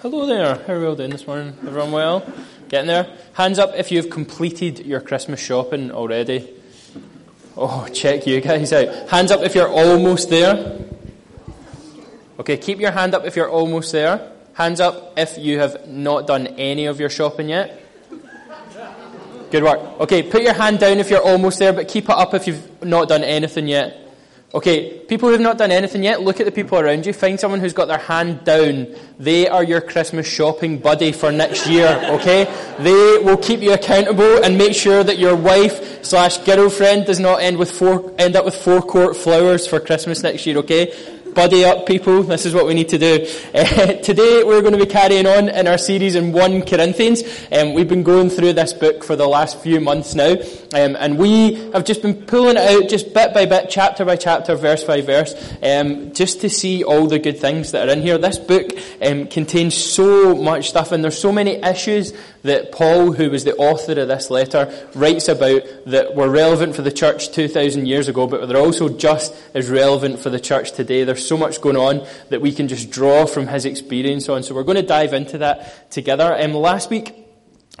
Hello there. How are we all doing this morning? Everyone well? Getting there? Hands up if you've completed your Christmas shopping already. Oh, check you guys out. Hands up if you're almost there. Okay, keep your hand up if you're almost there. Hands up if you have not done any of your shopping yet. Good work. Okay, put your hand down if you're almost there, but keep it up if you've not done anything yet. Okay, people who've not done anything yet, look at the people around you. Find someone who's got their hand down. They are your Christmas shopping buddy for next year, okay? They will keep you accountable and make sure that your wife slash girlfriend does not end with four, end up with four court flowers for Christmas next year, okay? Buddy up, people. This is what we need to do. Uh, today we're going to be carrying on in our series in 1 Corinthians. Um, we've been going through this book for the last few months now. Um, and we have just been pulling it out just bit by bit, chapter by chapter, verse by verse, um, just to see all the good things that are in here. This book um, contains so much stuff and there's so many issues that Paul, who was the author of this letter, writes about that were relevant for the church 2,000 years ago, but they're also just as relevant for the church today. There's so much going on that we can just draw from his experience on. So we're going to dive into that together. Um, last week,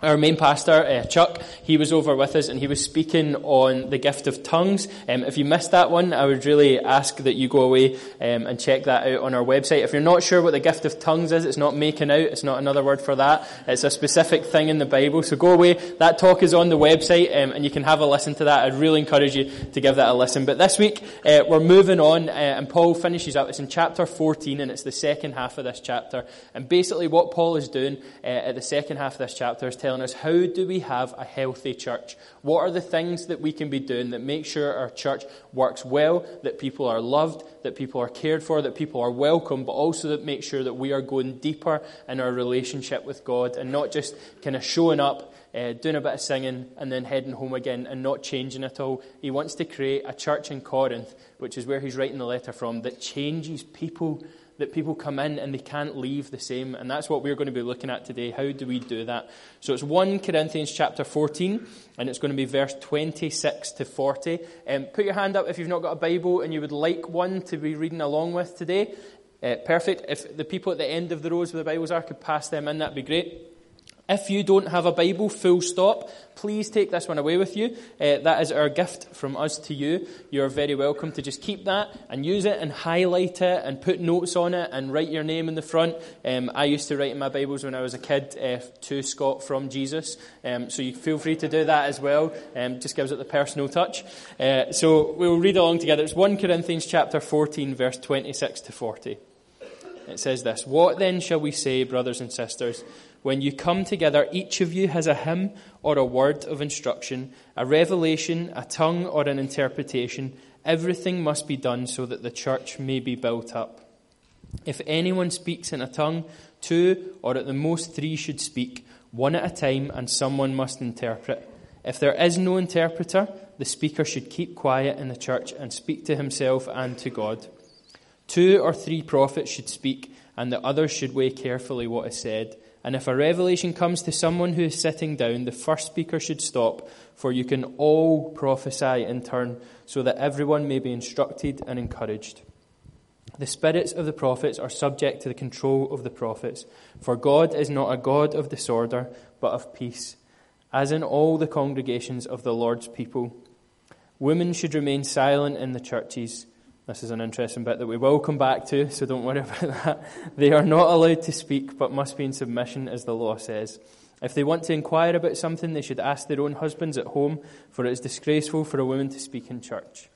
our main pastor, uh, Chuck, he was over with us and he was speaking on the gift of tongues. Um, if you missed that one, I would really ask that you go away um, and check that out on our website. If you're not sure what the gift of tongues is, it's not making out, it's not another word for that. It's a specific thing in the Bible. So go away. That talk is on the website um, and you can have a listen to that. I'd really encourage you to give that a listen. But this week, uh, we're moving on uh, and Paul finishes up. It's in chapter 14 and it's the second half of this chapter. And basically what Paul is doing uh, at the second half of this chapter is telling us how do we have a healthy church? What are the things that we can be doing that make sure our church works well, that people are loved, that people are cared for, that people are welcome, but also that make sure that we are going deeper in our relationship with God and not just kind of showing up uh, doing a bit of singing, and then heading home again and not changing at all. He wants to create a church in Corinth, which is where he's writing the letter from, that changes people that people come in and they can't leave the same. And that's what we're going to be looking at today. How do we do that? So it's 1 Corinthians chapter 14, and it's going to be verse 26 to 40. Um, put your hand up if you've not got a Bible and you would like one to be reading along with today. Uh, perfect. If the people at the end of the rows where the Bibles are could pass them in, that'd be great. If you don't have a Bible, full stop, please take this one away with you. Uh, that is our gift from us to you. You're very welcome to just keep that and use it and highlight it and put notes on it and write your name in the front. Um, I used to write in my Bibles when I was a kid uh, to Scott from Jesus. Um, so you feel free to do that as well. Um, just gives it the personal touch. Uh, so we'll read along together. It's 1 Corinthians chapter 14, verse 26 to 40. It says this What then shall we say, brothers and sisters? When you come together, each of you has a hymn or a word of instruction, a revelation, a tongue, or an interpretation. Everything must be done so that the church may be built up. If anyone speaks in a tongue, two or at the most three should speak, one at a time, and someone must interpret. If there is no interpreter, the speaker should keep quiet in the church and speak to himself and to God. Two or three prophets should speak, and the others should weigh carefully what is said. And if a revelation comes to someone who is sitting down, the first speaker should stop, for you can all prophesy in turn, so that everyone may be instructed and encouraged. The spirits of the prophets are subject to the control of the prophets, for God is not a God of disorder, but of peace, as in all the congregations of the Lord's people. Women should remain silent in the churches this is an interesting bit that we will come back to, so don't worry about that. They are not allowed to speak, but must be in submission, as the law says. If they want to inquire about something, they should ask their own husbands at home, for it is disgraceful for a woman to speak in church.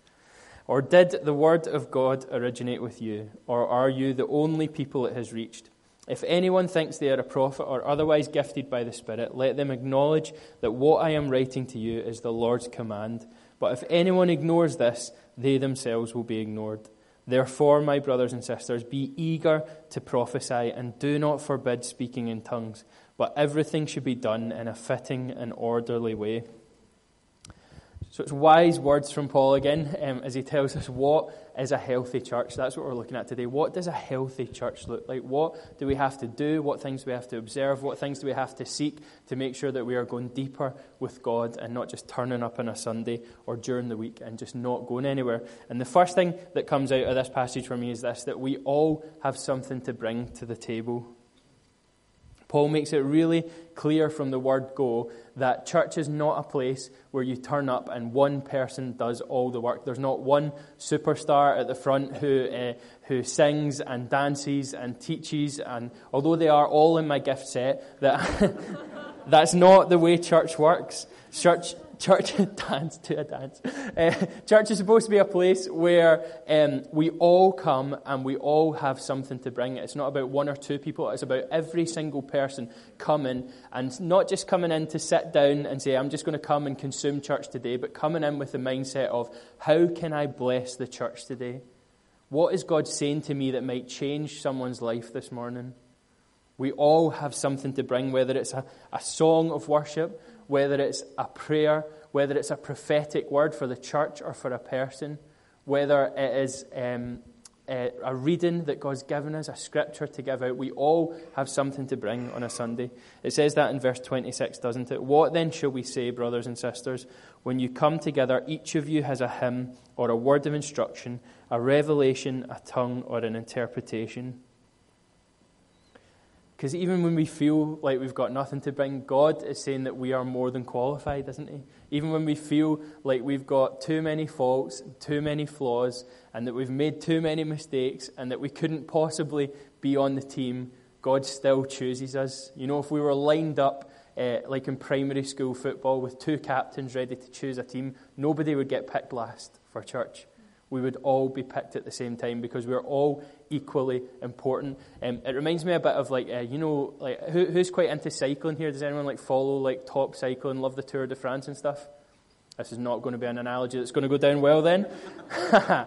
Or did the word of God originate with you, or are you the only people it has reached? If anyone thinks they are a prophet or otherwise gifted by the Spirit, let them acknowledge that what I am writing to you is the Lord's command. But if anyone ignores this, they themselves will be ignored. Therefore, my brothers and sisters, be eager to prophesy and do not forbid speaking in tongues, but everything should be done in a fitting and orderly way. So it's wise words from Paul again um, as he tells us what is a healthy church. That's what we're looking at today. What does a healthy church look like? What do we have to do? What things do we have to observe? What things do we have to seek to make sure that we are going deeper with God and not just turning up on a Sunday or during the week and just not going anywhere? And the first thing that comes out of this passage for me is this that we all have something to bring to the table. Paul makes it really clear from the word go that church is not a place where you turn up and one person does all the work. There's not one superstar at the front who, uh, who sings and dances and teaches, and although they are all in my gift set, that that's not the way church works. Church, church dance to a dance. Uh, church is supposed to be a place where um, we all come and we all have something to bring. It's not about one or two people. It's about every single person coming and not just coming in to sit down and say, "I'm just going to come and consume church today," but coming in with the mindset of, "How can I bless the church today? What is God saying to me that might change someone's life this morning?" We all have something to bring, whether it's a, a song of worship, whether it's a prayer, whether it's a prophetic word for the church or for a person, whether it is um, a, a reading that God's given us, a scripture to give out. We all have something to bring on a Sunday. It says that in verse 26, doesn't it? What then shall we say, brothers and sisters? When you come together, each of you has a hymn or a word of instruction, a revelation, a tongue, or an interpretation. Because even when we feel like we've got nothing to bring, God is saying that we are more than qualified, isn't He? Even when we feel like we've got too many faults, too many flaws, and that we've made too many mistakes, and that we couldn't possibly be on the team, God still chooses us. You know, if we were lined up uh, like in primary school football with two captains ready to choose a team, nobody would get picked last for church we would all be picked at the same time because we're all equally important. Um, it reminds me a bit of like, uh, you know, like who, who's quite into cycling here? Does anyone like follow like top cycling, love the Tour de France and stuff? This is not going to be an analogy that's going to go down well then. uh,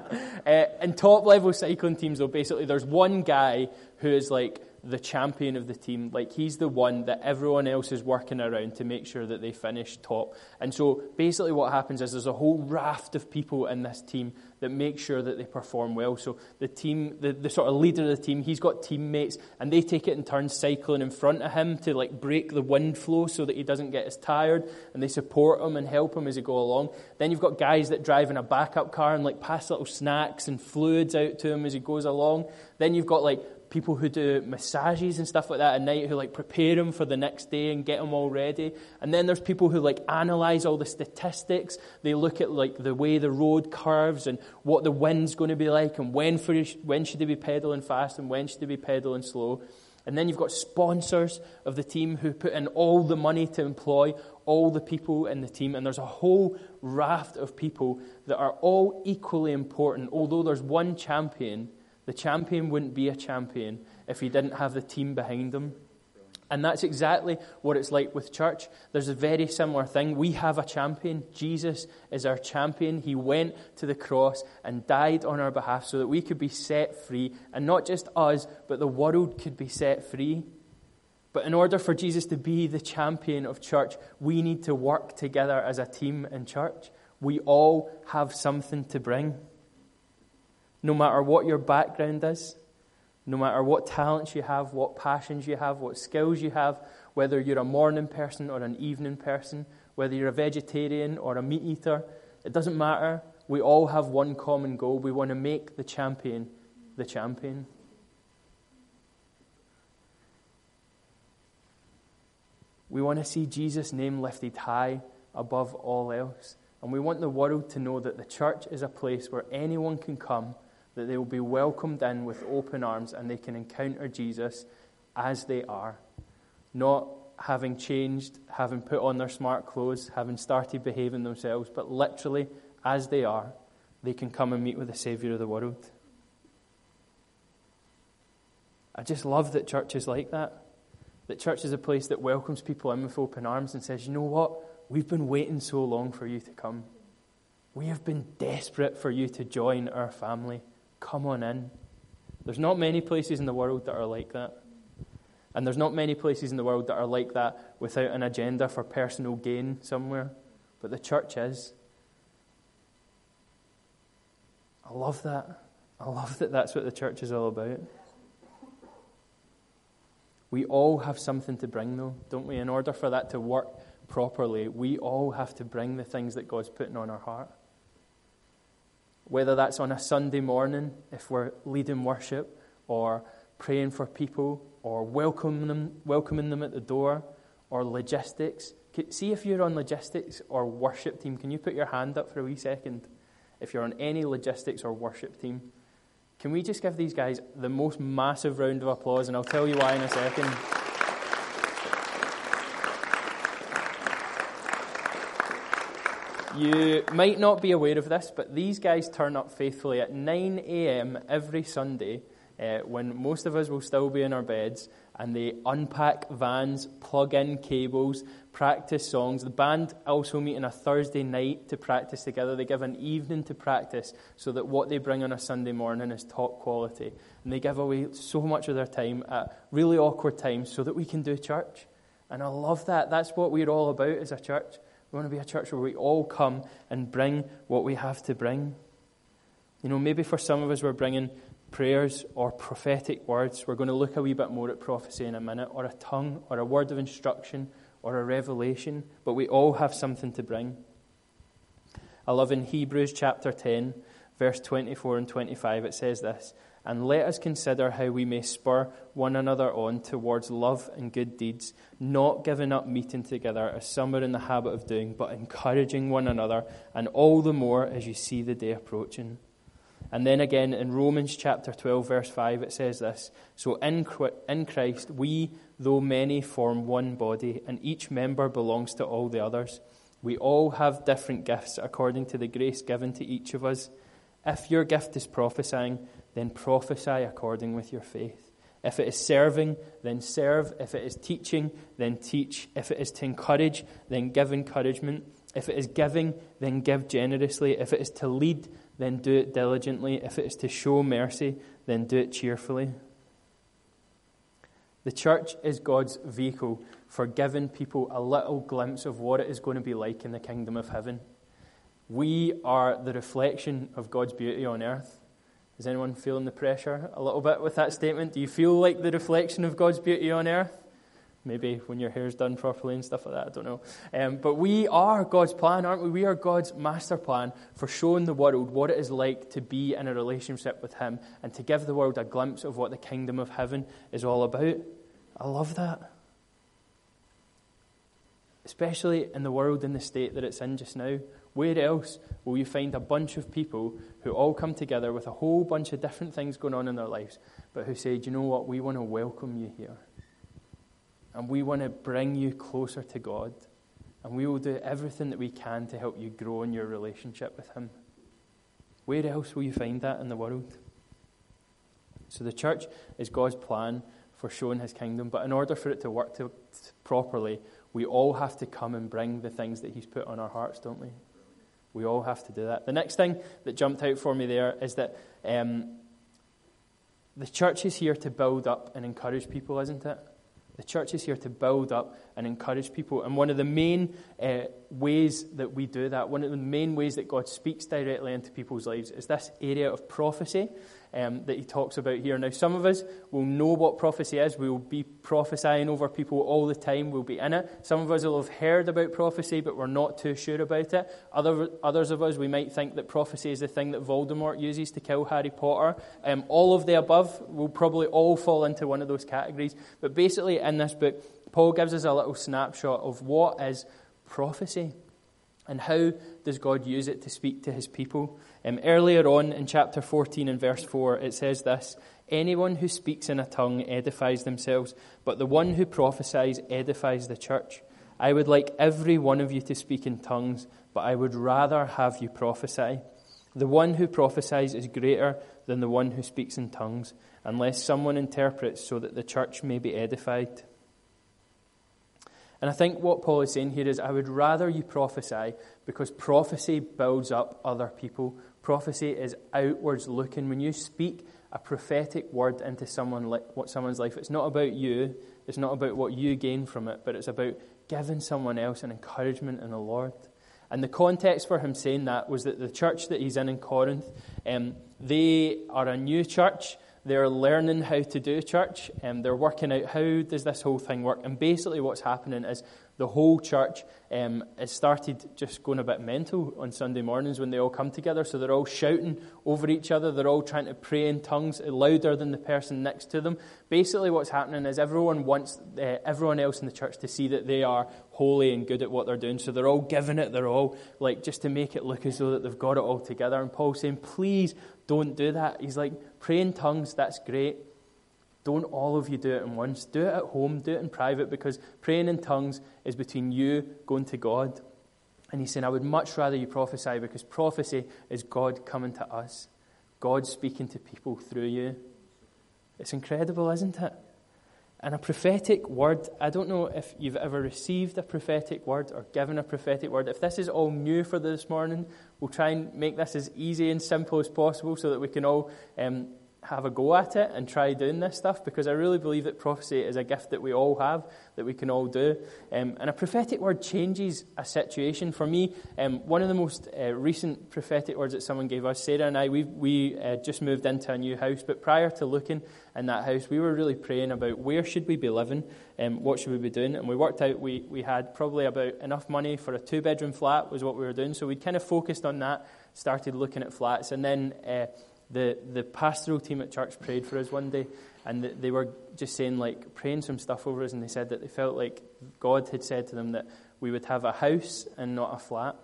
in top level cycling teams, though, basically there's one guy who is like the champion of the team. Like he's the one that everyone else is working around to make sure that they finish top. And so basically what happens is there's a whole raft of people in this team that make sure that they perform well. So the team, the, the sort of leader of the team, he's got teammates and they take it in turns cycling in front of him to like break the wind flow so that he doesn't get as tired and they support him and help him as he go along. Then you've got guys that drive in a backup car and like pass little snacks and fluids out to him as he goes along. Then you've got like people who do massages and stuff like that at night who like prepare them for the next day and get them all ready. And then there's people who like analyze all the statistics. They look at like the way the road curves and what the wind's going to be like and when, for, when should they be pedaling fast and when should they be pedaling slow. And then you've got sponsors of the team who put in all the money to employ all the people in the team. And there's a whole raft of people that are all equally important. Although there's one champion, the champion wouldn't be a champion if he didn't have the team behind him. And that's exactly what it's like with church. There's a very similar thing. We have a champion. Jesus is our champion. He went to the cross and died on our behalf so that we could be set free. And not just us, but the world could be set free. But in order for Jesus to be the champion of church, we need to work together as a team in church. We all have something to bring no matter what your background is, no matter what talents you have, what passions you have, what skills you have, whether you're a morning person or an evening person, whether you're a vegetarian or a meat eater, it doesn't matter. We all have one common goal. We want to make the champion the champion. We want to see Jesus' name lifted high above all else. And we want the world to know that the church is a place where anyone can come that they will be welcomed in with open arms and they can encounter Jesus as they are, not having changed, having put on their smart clothes, having started behaving themselves, but literally as they are, they can come and meet with the Savior of the world. I just love that church is like that. That church is a place that welcomes people in with open arms and says, you know what? We've been waiting so long for you to come. We have been desperate for you to join our family. Come on in. There's not many places in the world that are like that. And there's not many places in the world that are like that without an agenda for personal gain somewhere. But the church is. I love that. I love that that's what the church is all about. We all have something to bring, though, don't we? In order for that to work properly, we all have to bring the things that God's putting on our heart whether that's on a Sunday morning if we're leading worship or praying for people or welcoming them, welcoming them at the door or logistics. See if you're on logistics or worship team. Can you put your hand up for a wee second? If you're on any logistics or worship team, can we just give these guys the most massive round of applause? And I'll tell you why in a second. You might not be aware of this, but these guys turn up faithfully at 9 a.m. every Sunday uh, when most of us will still be in our beds and they unpack vans, plug in cables, practice songs. The band also meet on a Thursday night to practice together. They give an evening to practice so that what they bring on a Sunday morning is top quality. And they give away so much of their time at really awkward times so that we can do church. And I love that. That's what we're all about as a church. We want to be a church where we all come and bring what we have to bring. You know, maybe for some of us, we're bringing prayers or prophetic words. We're going to look a wee bit more at prophecy in a minute, or a tongue, or a word of instruction, or a revelation, but we all have something to bring. I love in Hebrews chapter 10, verse 24 and 25, it says this and let us consider how we may spur one another on towards love and good deeds, not giving up meeting together as some are in the habit of doing, but encouraging one another, and all the more as you see the day approaching. And then again in Romans chapter 12, verse 5, it says this So in, in Christ, we, though many, form one body, and each member belongs to all the others. We all have different gifts according to the grace given to each of us. If your gift is prophesying, then prophesy according with your faith. If it is serving, then serve. If it is teaching, then teach. If it is to encourage, then give encouragement. If it is giving, then give generously. If it is to lead, then do it diligently. If it is to show mercy, then do it cheerfully. The church is God's vehicle for giving people a little glimpse of what it is going to be like in the kingdom of heaven. We are the reflection of God's beauty on earth. Is anyone feeling the pressure a little bit with that statement? Do you feel like the reflection of God's beauty on earth? Maybe when your hair's done properly and stuff like that, I don't know. Um, but we are God's plan, aren't we? We are God's master plan for showing the world what it is like to be in a relationship with Him and to give the world a glimpse of what the kingdom of heaven is all about. I love that. Especially in the world in the state that it's in just now, where else will you find a bunch of people who all come together with a whole bunch of different things going on in their lives, but who say, you know what? We want to welcome you here. And we want to bring you closer to God. And we will do everything that we can to help you grow in your relationship with Him. Where else will you find that in the world? So the church is God's plan for showing His kingdom, but in order for it to work to, properly, we all have to come and bring the things that He's put on our hearts, don't we? We all have to do that. The next thing that jumped out for me there is that um, the church is here to build up and encourage people, isn't it? The church is here to build up and encourage people. And one of the main uh, ways that we do that, one of the main ways that God speaks directly into people's lives, is this area of prophecy um, that he talks about here. Now, some of us will know what prophecy is. We'll be prophesying over people all the time. We'll be in it. Some of us will have heard about prophecy, but we're not too sure about it. Other, others of us, we might think that prophecy is the thing that Voldemort uses to kill Harry Potter. Um, all of the above will probably all fall into one of those categories. But basically, in this book, Paul gives us a little snapshot of what is prophecy and how does God use it to speak to his people. Um, earlier on in chapter 14 and verse 4, it says this Anyone who speaks in a tongue edifies themselves, but the one who prophesies edifies the church. I would like every one of you to speak in tongues, but I would rather have you prophesy. The one who prophesies is greater than the one who speaks in tongues, unless someone interprets so that the church may be edified. And I think what Paul is saying here is I would rather you prophesy because prophecy builds up other people. Prophecy is outwards looking. When you speak a prophetic word into someone, what someone's life, it's not about you, it's not about what you gain from it, but it's about giving someone else an encouragement in the Lord. And the context for him saying that was that the church that he's in in Corinth, um, they are a new church. They're learning how to do church. and they're working out how does this whole thing work. And basically, what's happening is the whole church um, has started just going a bit mental on Sunday mornings when they all come together. So they're all shouting over each other. They're all trying to pray in tongues louder than the person next to them. Basically, what's happening is everyone wants uh, everyone else in the church to see that they are holy and good at what they're doing. So they're all giving it. They're all like just to make it look as though that they've got it all together. And Paul's saying, please don't do that. He's like, pray in tongues. That's great. Don't all of you do it at once. Do it at home, do it in private, because praying in tongues is between you going to God. And he's saying, I would much rather you prophesy because prophecy is God coming to us, God speaking to people through you. It's incredible, isn't it? And a prophetic word, I don't know if you've ever received a prophetic word or given a prophetic word. If this is all new for this morning, we'll try and make this as easy and simple as possible so that we can all um, have a go at it and try doing this stuff because I really believe that prophecy is a gift that we all have, that we can all do. Um, and a prophetic word changes a situation. For me, um, one of the most uh, recent prophetic words that someone gave us, Sarah and I, we, we uh, just moved into a new house, but prior to looking in that house, we were really praying about where should we be living, um, what should we be doing, and we worked out we, we had probably about enough money for a two-bedroom flat was what we were doing, so we kind of focused on that, started looking at flats, and then... Uh, the, the pastoral team at church prayed for us one day, and they were just saying, like, praying some stuff over us, and they said that they felt like God had said to them that we would have a house and not a flat.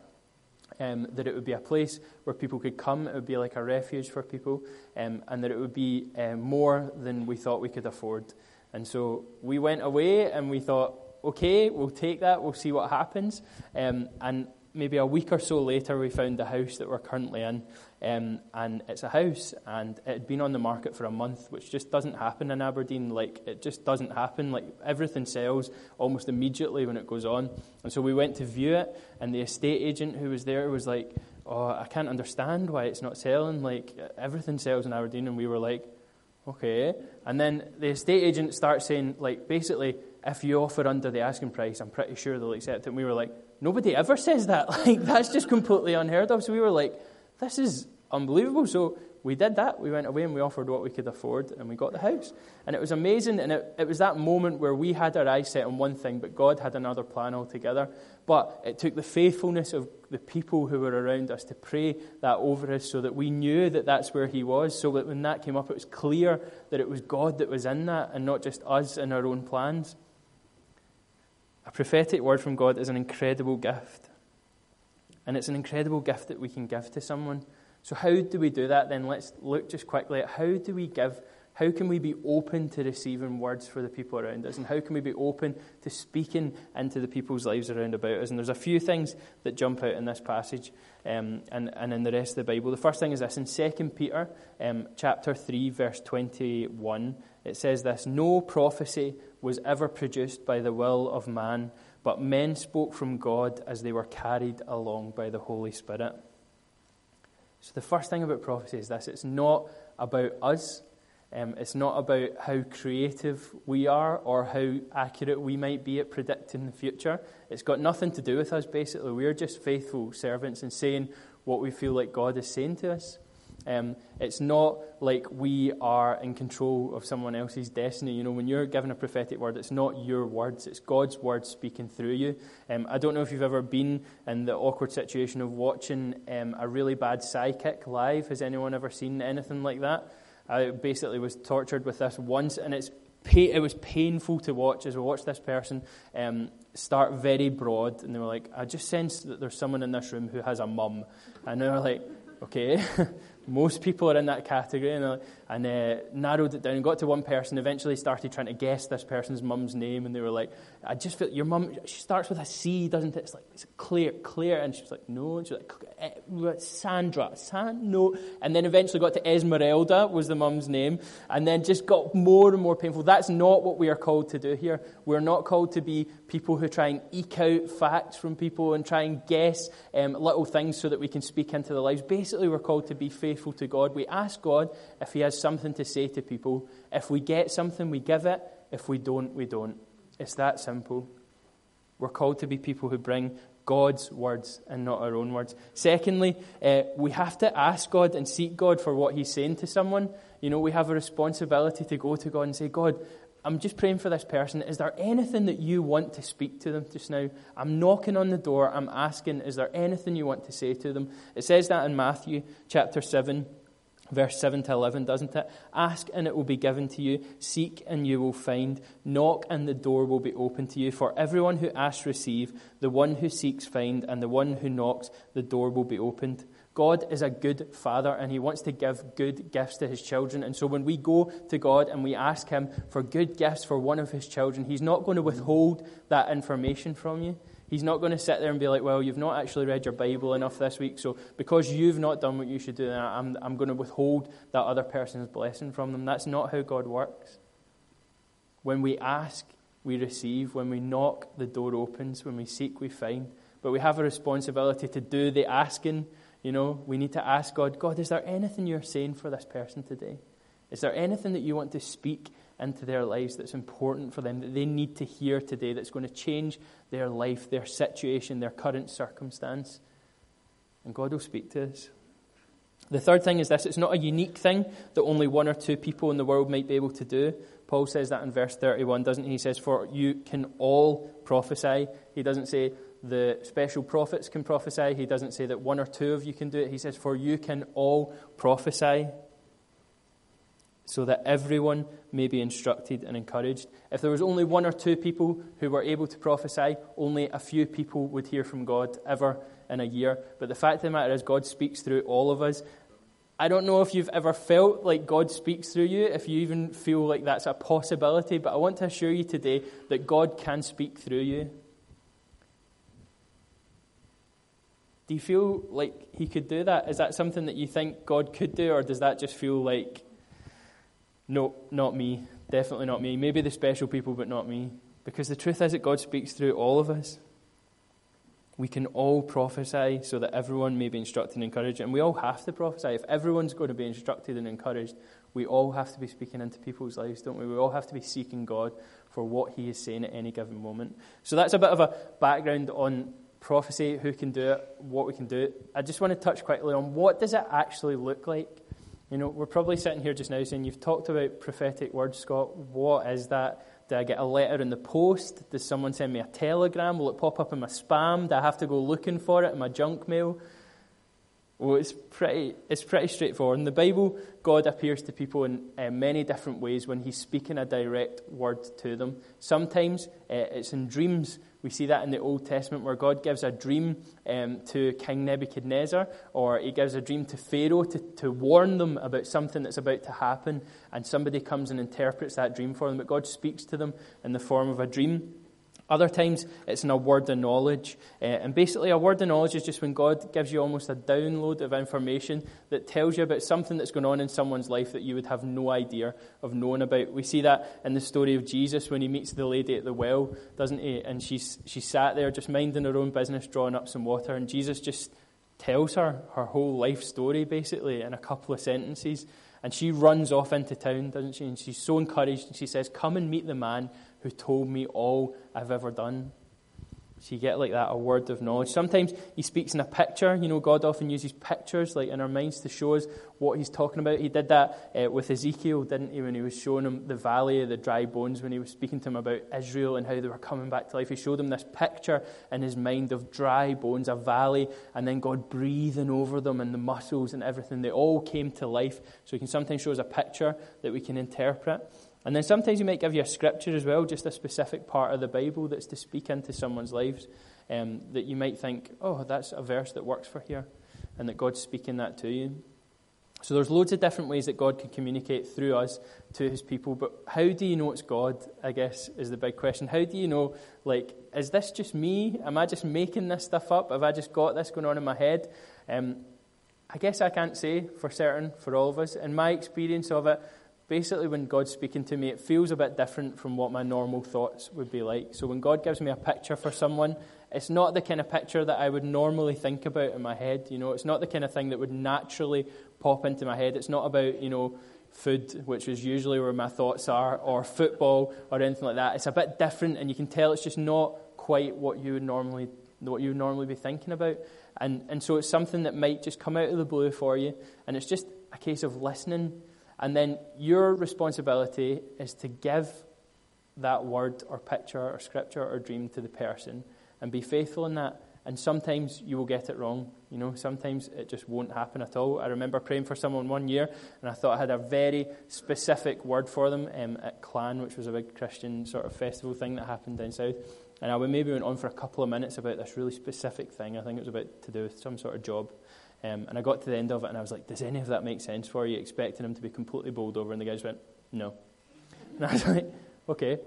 Um, that it would be a place where people could come, it would be like a refuge for people, um, and that it would be uh, more than we thought we could afford. And so we went away and we thought, okay, we'll take that, we'll see what happens. Um, and maybe a week or so later, we found the house that we're currently in. Um, and it's a house, and it had been on the market for a month, which just doesn't happen in Aberdeen. Like, it just doesn't happen. Like, everything sells almost immediately when it goes on. And so we went to view it, and the estate agent who was there was like, Oh, I can't understand why it's not selling. Like, everything sells in Aberdeen. And we were like, Okay. And then the estate agent starts saying, like, basically, if you offer under the asking price, I'm pretty sure they'll accept it. And we were like, Nobody ever says that. Like, that's just completely unheard of. So we were like, this is unbelievable. So we did that. We went away and we offered what we could afford and we got the house. And it was amazing. And it, it was that moment where we had our eyes set on one thing, but God had another plan altogether. But it took the faithfulness of the people who were around us to pray that over us so that we knew that that's where He was. So that when that came up, it was clear that it was God that was in that and not just us and our own plans. A prophetic word from God is an incredible gift. And it's an incredible gift that we can give to someone. So, how do we do that then? Let's look just quickly at how do we give, how can we be open to receiving words for the people around us? And how can we be open to speaking into the people's lives around about us? And there's a few things that jump out in this passage um, and, and in the rest of the Bible. The first thing is this in 2 Peter um, chapter 3, verse 21, it says this No prophecy was ever produced by the will of man but men spoke from God as they were carried along by the Holy Spirit. So, the first thing about prophecy is this it's not about us, um, it's not about how creative we are or how accurate we might be at predicting the future. It's got nothing to do with us, basically. We're just faithful servants and saying what we feel like God is saying to us. Um, it's not like we are in control of someone else's destiny. You know, when you're given a prophetic word, it's not your words, it's God's words speaking through you. Um, I don't know if you've ever been in the awkward situation of watching um, a really bad psychic live. Has anyone ever seen anything like that? I basically was tortured with this once, and it's it was painful to watch as we watched this person um, start very broad, and they were like, I just sense that there's someone in this room who has a mum. And they were like, okay. Most people are in that category, and, uh, and uh, narrowed it down got to one person. Eventually, started trying to guess this person's mum's name, and they were like, "I just feel your mum. She starts with a C, doesn't it? It's like it's clear, clear." And she was like, "No." And she's like, eh, "Sandra, San, no." And then eventually got to Esmeralda was the mum's name, and then just got more and more painful. That's not what we are called to do here. We're not called to be people who try and eke out facts from people and try and guess um, little things so that we can speak into their lives. Basically, we're called to be faithful to God. We ask God if He has something to say to people. If we get something, we give it. If we don't, we don't. It's that simple. We're called to be people who bring God's words and not our own words. Secondly, uh, we have to ask God and seek God for what He's saying to someone. You know, we have a responsibility to go to God and say, God, I'm just praying for this person. Is there anything that you want to speak to them just now? I'm knocking on the door. I'm asking, is there anything you want to say to them? It says that in Matthew chapter 7, verse 7 to 11, doesn't it? Ask and it will be given to you. Seek and you will find. Knock and the door will be open to you. For everyone who asks, receive. The one who seeks, find. And the one who knocks, the door will be opened. God is a good father and he wants to give good gifts to his children. And so when we go to God and we ask him for good gifts for one of his children, he's not going to withhold that information from you. He's not going to sit there and be like, well, you've not actually read your Bible enough this week, so because you've not done what you should do, I'm, I'm going to withhold that other person's blessing from them. That's not how God works. When we ask, we receive. When we knock, the door opens. When we seek, we find. But we have a responsibility to do the asking you know, we need to ask God, God, is there anything you're saying for this person today? Is there anything that you want to speak into their lives that's important for them, that they need to hear today, that's going to change their life, their situation, their current circumstance? And God will speak to us. The third thing is this it's not a unique thing that only one or two people in the world might be able to do. Paul says that in verse 31, doesn't he? He says, For you can all prophesy. He doesn't say, the special prophets can prophesy. He doesn't say that one or two of you can do it. He says, For you can all prophesy, so that everyone may be instructed and encouraged. If there was only one or two people who were able to prophesy, only a few people would hear from God ever in a year. But the fact of the matter is, God speaks through all of us. I don't know if you've ever felt like God speaks through you, if you even feel like that's a possibility, but I want to assure you today that God can speak through you. Do you feel like he could do that? Is that something that you think God could do, or does that just feel like, no, not me, definitely not me? Maybe the special people, but not me. Because the truth is that God speaks through all of us. We can all prophesy so that everyone may be instructed and encouraged. And we all have to prophesy. If everyone's going to be instructed and encouraged, we all have to be speaking into people's lives, don't we? We all have to be seeking God for what He is saying at any given moment. So that's a bit of a background on prophecy, who can do it, what we can do. I just want to touch quickly on what does it actually look like. You know, we're probably sitting here just now saying, You've talked about prophetic words, Scott. What is that? Do I get a letter in the post? Does someone send me a telegram? Will it pop up in my spam? Do I have to go looking for it in my junk mail? Well, it's pretty, it's pretty straightforward. In the Bible, God appears to people in uh, many different ways when He's speaking a direct word to them. Sometimes uh, it's in dreams. We see that in the Old Testament where God gives a dream um, to King Nebuchadnezzar, or He gives a dream to Pharaoh to, to warn them about something that's about to happen, and somebody comes and interprets that dream for them. But God speaks to them in the form of a dream. Other times it's in a word of knowledge. Uh, and basically, a word of knowledge is just when God gives you almost a download of information that tells you about something that's going on in someone's life that you would have no idea of knowing about. We see that in the story of Jesus when he meets the lady at the well, doesn't he? And she's, she sat there just minding her own business, drawing up some water. And Jesus just tells her her whole life story, basically, in a couple of sentences. And she runs off into town, doesn't she? And she's so encouraged. And she says, Come and meet the man who told me all I've ever done. So you get like that, a word of knowledge. Sometimes he speaks in a picture. You know, God often uses pictures like in our minds to show us what he's talking about. He did that uh, with Ezekiel, didn't he, when he was showing him the valley of the dry bones, when he was speaking to him about Israel and how they were coming back to life. He showed him this picture in his mind of dry bones, a valley, and then God breathing over them and the muscles and everything. They all came to life. So he can sometimes show us a picture that we can interpret. And then sometimes he might give you a scripture as well, just a specific part of the Bible that's to speak into someone's lives um, that you might think, oh, that's a verse that works for here, and that God's speaking that to you. So there's loads of different ways that God can communicate through us to his people, but how do you know it's God, I guess, is the big question. How do you know, like, is this just me? Am I just making this stuff up? Have I just got this going on in my head? Um, I guess I can't say for certain for all of us. In my experience of it, basically, when God's speaking to me, it feels a bit different from what my normal thoughts would be like. So when God gives me a picture for someone, it's not the kind of picture that I would normally think about in my head. You know, it's not the kind of thing that would naturally pop into my head. It's not about, you know, food, which is usually where my thoughts are, or football, or anything like that. It's a bit different, and you can tell it's just not quite what you would normally what you would normally be thinking about. And and so it's something that might just come out of the blue for you, and it's just a case of listening and then your responsibility is to give that word or picture or scripture or dream to the person and be faithful in that. And sometimes you will get it wrong. You know, sometimes it just won't happen at all. I remember praying for someone one year, and I thought I had a very specific word for them um, at Clan, which was a big Christian sort of festival thing that happened down south. And I maybe went on for a couple of minutes about this really specific thing. I think it was about to do with some sort of job. Um, and I got to the end of it, and I was like, "Does any of that make sense for you?" Expecting him to be completely bowled over, and the guys went, "No." And I was like, "Okay."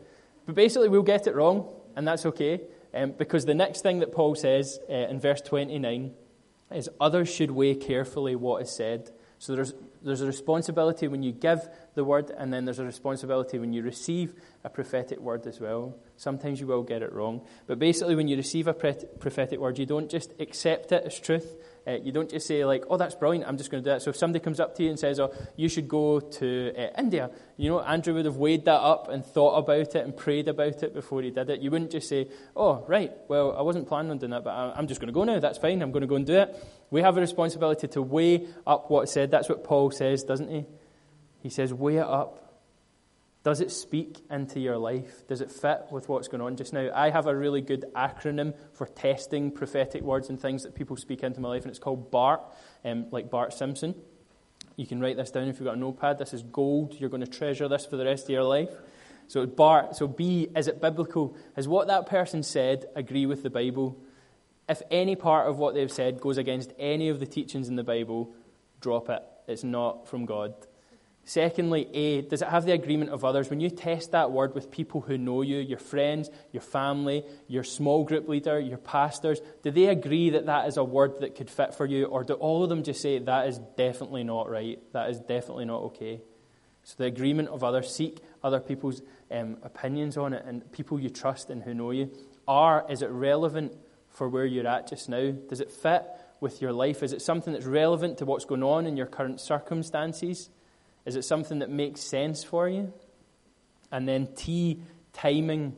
But basically, we'll get it wrong, and that's okay. Um, because the next thing that Paul says uh, in verse 29 is others should weigh carefully what is said. So there's, there's a responsibility when you give the word, and then there's a responsibility when you receive a prophetic word as well. Sometimes you will get it wrong. But basically, when you receive a prophetic word, you don't just accept it as truth, uh, you don't just say, like, oh, that's brilliant, I'm just going to do that. So if somebody comes up to you and says, oh, you should go to uh, India, you know, Andrew would have weighed that up and thought about it and prayed about it before he did it. You wouldn't just say, oh, right, well, I wasn't planning on doing that, but I'm just going to go now. That's fine, I'm going to go and do it. We have a responsibility to weigh up what's said. That's what Paul says, doesn't he? He says, weigh it up. Does it speak into your life? Does it fit with what's going on just now? I have a really good acronym for testing prophetic words and things that people speak into my life, and it's called BART, um, like Bart Simpson. You can write this down if you've got a notepad. This is gold. You're going to treasure this for the rest of your life. So BART, so B, is it biblical? Is what that person said agree with the Bible? If any part of what they've said goes against any of the teachings in the Bible, drop it. It's not from God. Secondly, A, does it have the agreement of others? When you test that word with people who know you, your friends, your family, your small group leader, your pastors, do they agree that that is a word that could fit for you? Or do all of them just say, that is definitely not right? That is definitely not okay? So the agreement of others, seek other people's um, opinions on it and people you trust and who know you. R, is it relevant for where you're at just now? Does it fit with your life? Is it something that's relevant to what's going on in your current circumstances? Is it something that makes sense for you? And then T, timing.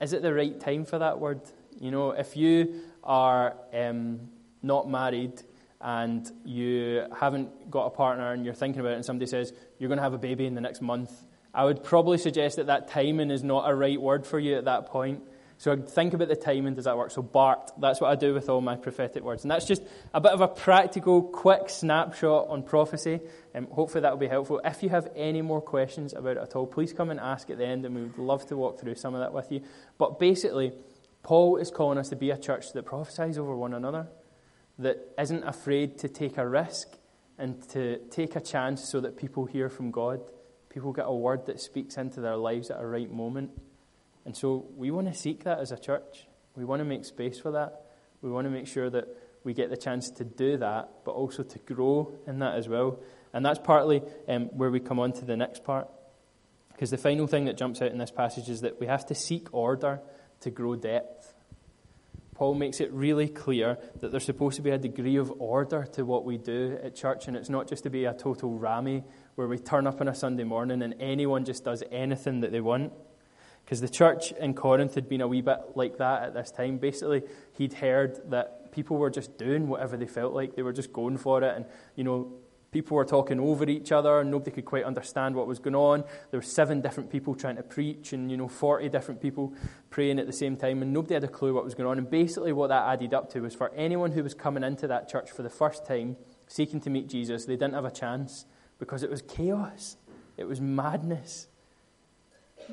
Is it the right time for that word? You know, if you are um, not married and you haven't got a partner and you're thinking about it and somebody says you're going to have a baby in the next month, I would probably suggest that that timing is not a right word for you at that point. So I think about the timing, does that work? So BART, that's what I do with all my prophetic words. And that's just a bit of a practical, quick snapshot on prophecy. And um, hopefully that will be helpful. If you have any more questions about it at all, please come and ask at the end, and we would love to walk through some of that with you. But basically, Paul is calling us to be a church that prophesies over one another, that isn't afraid to take a risk and to take a chance so that people hear from God. People get a word that speaks into their lives at a right moment. And so we want to seek that as a church. We want to make space for that. We want to make sure that we get the chance to do that, but also to grow in that as well. And that's partly um, where we come on to the next part. Because the final thing that jumps out in this passage is that we have to seek order to grow depth. Paul makes it really clear that there's supposed to be a degree of order to what we do at church, and it's not just to be a total rammy where we turn up on a Sunday morning and anyone just does anything that they want. Because the church in Corinth had been a wee bit like that at this time. Basically, he'd heard that people were just doing whatever they felt like. They were just going for it. And, you know, people were talking over each other and nobody could quite understand what was going on. There were seven different people trying to preach and, you know, 40 different people praying at the same time. And nobody had a clue what was going on. And basically, what that added up to was for anyone who was coming into that church for the first time, seeking to meet Jesus, they didn't have a chance because it was chaos. It was madness.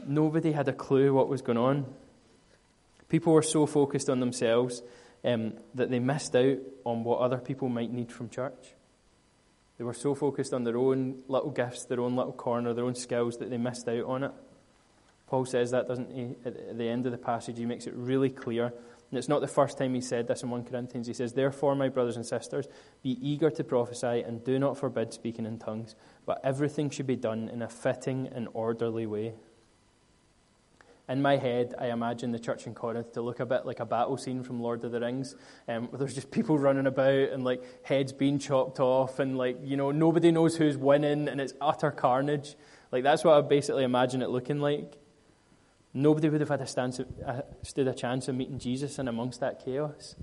Nobody had a clue what was going on. People were so focused on themselves um, that they missed out on what other people might need from church. They were so focused on their own little gifts, their own little corner, their own skills that they missed out on it. Paul says that, doesn't he? At the end of the passage, he makes it really clear. And it's not the first time he said this in 1 Corinthians. He says, Therefore, my brothers and sisters, be eager to prophesy and do not forbid speaking in tongues, but everything should be done in a fitting and orderly way in my head, I imagine the church in Corinth to look a bit like a battle scene from Lord of the Rings, um, where there's just people running about and like heads being chopped off, and like you know nobody knows who's winning, and it's utter carnage. Like that's what I basically imagine it looking like. Nobody would have had a stance, uh, stood a chance of meeting Jesus in amongst that chaos.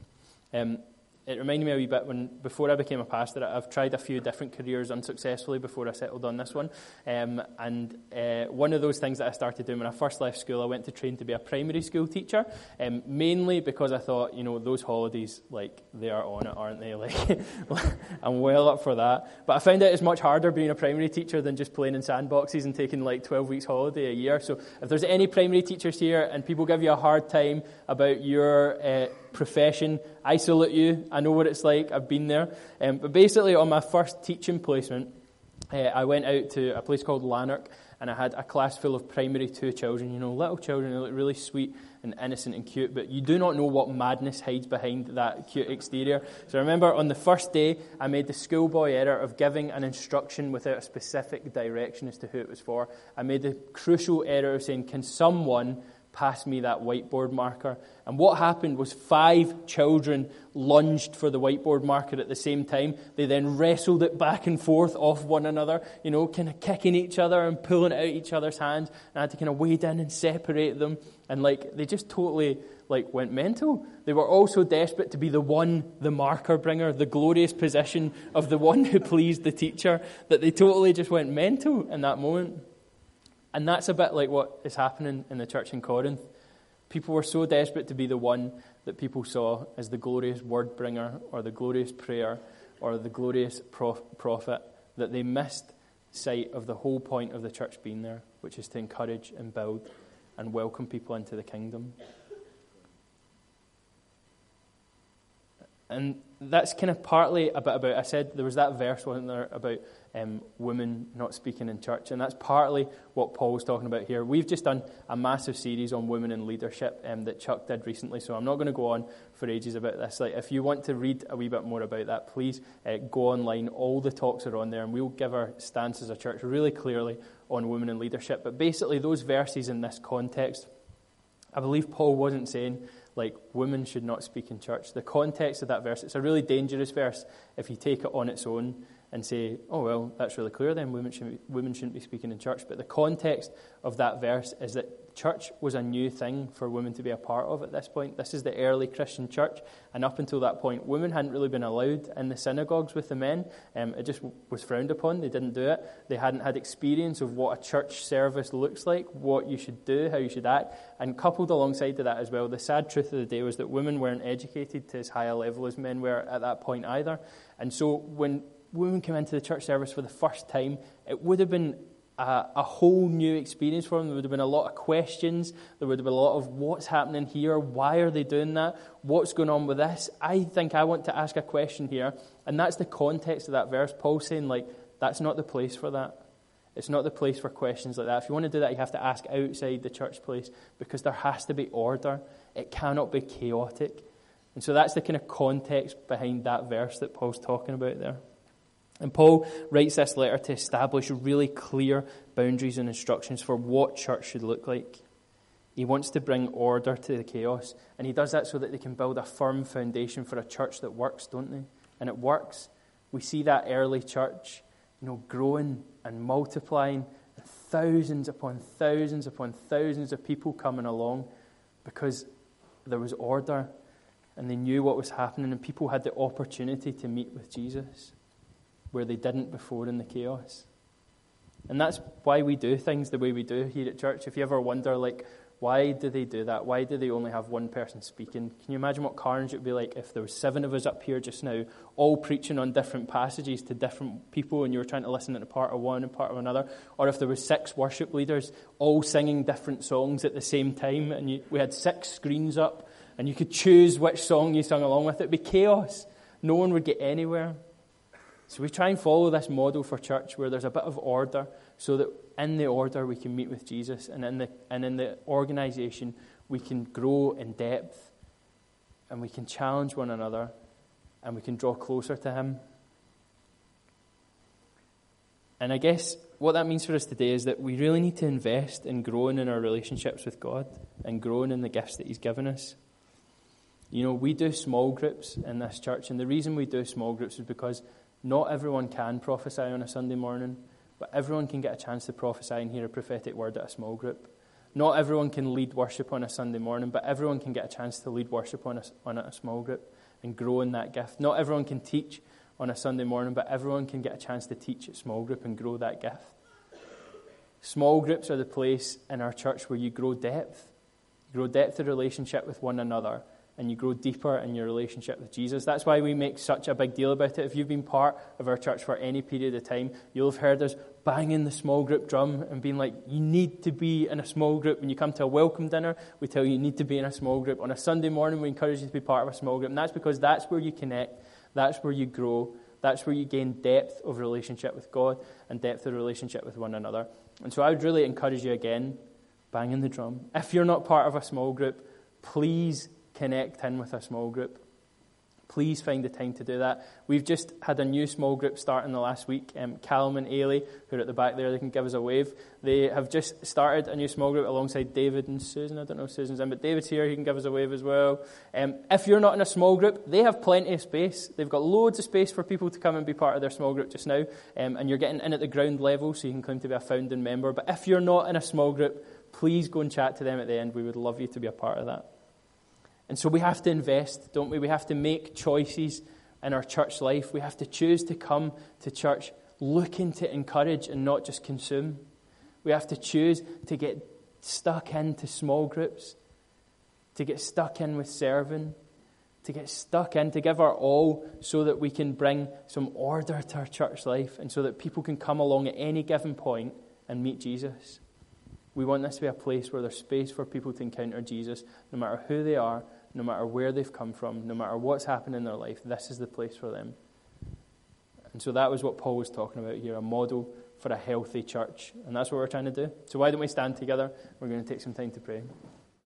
Um, it reminded me a wee bit when before I became a pastor, I've tried a few different careers unsuccessfully before I settled on this one. Um, and uh, one of those things that I started doing when I first left school, I went to train to be a primary school teacher, um, mainly because I thought, you know, those holidays, like, they are on it, aren't they? Like, I'm well up for that. But I found out it's much harder being a primary teacher than just playing in sandboxes and taking like 12 weeks holiday a year. So if there's any primary teachers here and people give you a hard time about your uh, profession, I salute you. I know what it's like. I've been there. Um, but basically, on my first teaching placement, uh, I went out to a place called Lanark and I had a class full of primary two children, you know, little children who look really sweet and innocent and cute, but you do not know what madness hides behind that cute exterior. So I remember on the first day, I made the schoolboy error of giving an instruction without a specific direction as to who it was for. I made the crucial error of saying, Can someone pass me that whiteboard marker. And what happened was five children lunged for the whiteboard marker at the same time. They then wrestled it back and forth off one another, you know, kind of kicking each other and pulling out each other's hands. And I had to kind of wade in and separate them. And like, they just totally like went mental. They were also desperate to be the one, the marker bringer, the glorious position of the one who pleased the teacher, that they totally just went mental in that moment. And that's a bit like what is happening in the church in Corinth. People were so desperate to be the one that people saw as the glorious word bringer or the glorious prayer or the glorious prof- prophet that they missed sight of the whole point of the church being there, which is to encourage and build and welcome people into the kingdom. And that's kind of partly a bit about, I said there was that verse, wasn't there, about um, women not speaking in church. And that's partly what Paul was talking about here. We've just done a massive series on women in leadership um, that Chuck did recently, so I'm not going to go on for ages about this. Like, if you want to read a wee bit more about that, please uh, go online. All the talks are on there, and we'll give our stance as a church really clearly on women in leadership. But basically, those verses in this context, I believe Paul wasn't saying like women should not speak in church. The context of that verse, it's a really dangerous verse if you take it on its own and say, oh, well, that's really clear then, women shouldn't, be, women shouldn't be speaking in church. But the context of that verse is that church was a new thing for women to be a part of at this point. This is the early Christian church, and up until that point, women hadn't really been allowed in the synagogues with the men. Um, it just was frowned upon. They didn't do it. They hadn't had experience of what a church service looks like, what you should do, how you should act. And coupled alongside to that as well, the sad truth of the day was that women weren't educated to as high a level as men were at that point either. And so when women came into the church service for the first time, it would have been a, a, whole new experience for them. There would have been a lot of questions. There would have been a lot of what's happening here? Why are they doing that? What's going on with this? I think I want to ask a question here. And that's the context of that verse. Paul saying, like, that's not the place for that. It's not the place for questions like that. If you want to do that, you have to ask outside the church place because there has to be order. It cannot be chaotic. And so that's the kind of context behind that verse that Paul's talking about there. And Paul writes this letter to establish really clear boundaries and instructions for what church should look like. He wants to bring order to the chaos, and he does that so that they can build a firm foundation for a church that works, don't they? And it works. We see that early church, you know, growing and multiplying, and thousands upon thousands upon thousands of people coming along because there was order and they knew what was happening, and people had the opportunity to meet with Jesus where they didn't before in the chaos. And that's why we do things the way we do here at church. If you ever wonder, like, why do they do that? Why do they only have one person speaking? Can you imagine what carnage it would be like if there were seven of us up here just now, all preaching on different passages to different people, and you were trying to listen to part of one and part of another? Or if there were six worship leaders all singing different songs at the same time, and you, we had six screens up, and you could choose which song you sung along with, it'd be chaos. No one would get anywhere. So we try and follow this model for church where there's a bit of order so that in the order we can meet with Jesus and in the, and in the organization we can grow in depth and we can challenge one another and we can draw closer to Him. And I guess what that means for us today is that we really need to invest in growing in our relationships with God and growing in the gifts that He's given us. You know, we do small groups in this church, and the reason we do small groups is because not everyone can prophesy on a Sunday morning, but everyone can get a chance to prophesy and hear a prophetic word at a small group. Not everyone can lead worship on a Sunday morning, but everyone can get a chance to lead worship on a, on a small group. and grow in that gift. Not everyone can teach on a Sunday morning, but everyone can get a chance to teach at small group and grow that gift. Small groups are the place in our church where you grow depth. You grow depth of relationship with one another and you grow deeper in your relationship with Jesus. That's why we make such a big deal about it. If you've been part of our church for any period of time, you'll have heard us banging the small group drum and being like, you need to be in a small group. When you come to a welcome dinner, we tell you you need to be in a small group. On a Sunday morning, we encourage you to be part of a small group. And that's because that's where you connect, that's where you grow, that's where you gain depth of relationship with God and depth of relationship with one another. And so I would really encourage you again, banging the drum. If you're not part of a small group, please connect in with a small group. Please find the time to do that. We've just had a new small group start in the last week. Um, Callum and Ailey, who are at the back there, they can give us a wave. They have just started a new small group alongside David and Susan. I don't know if Susan's in, but David's here. He can give us a wave as well. Um, if you're not in a small group, they have plenty of space. They've got loads of space for people to come and be part of their small group just now. Um, and you're getting in at the ground level, so you can claim to be a founding member. But if you're not in a small group, please go and chat to them at the end. We would love you to be a part of that. And so we have to invest, don't we? We have to make choices in our church life. We have to choose to come to church looking to encourage and not just consume. We have to choose to get stuck into small groups, to get stuck in with serving, to get stuck in, to give our all so that we can bring some order to our church life and so that people can come along at any given point and meet Jesus. We want this to be a place where there's space for people to encounter Jesus, no matter who they are, no matter where they've come from, no matter what's happened in their life. This is the place for them. And so that was what Paul was talking about here a model for a healthy church. And that's what we're trying to do. So why don't we stand together? We're going to take some time to pray.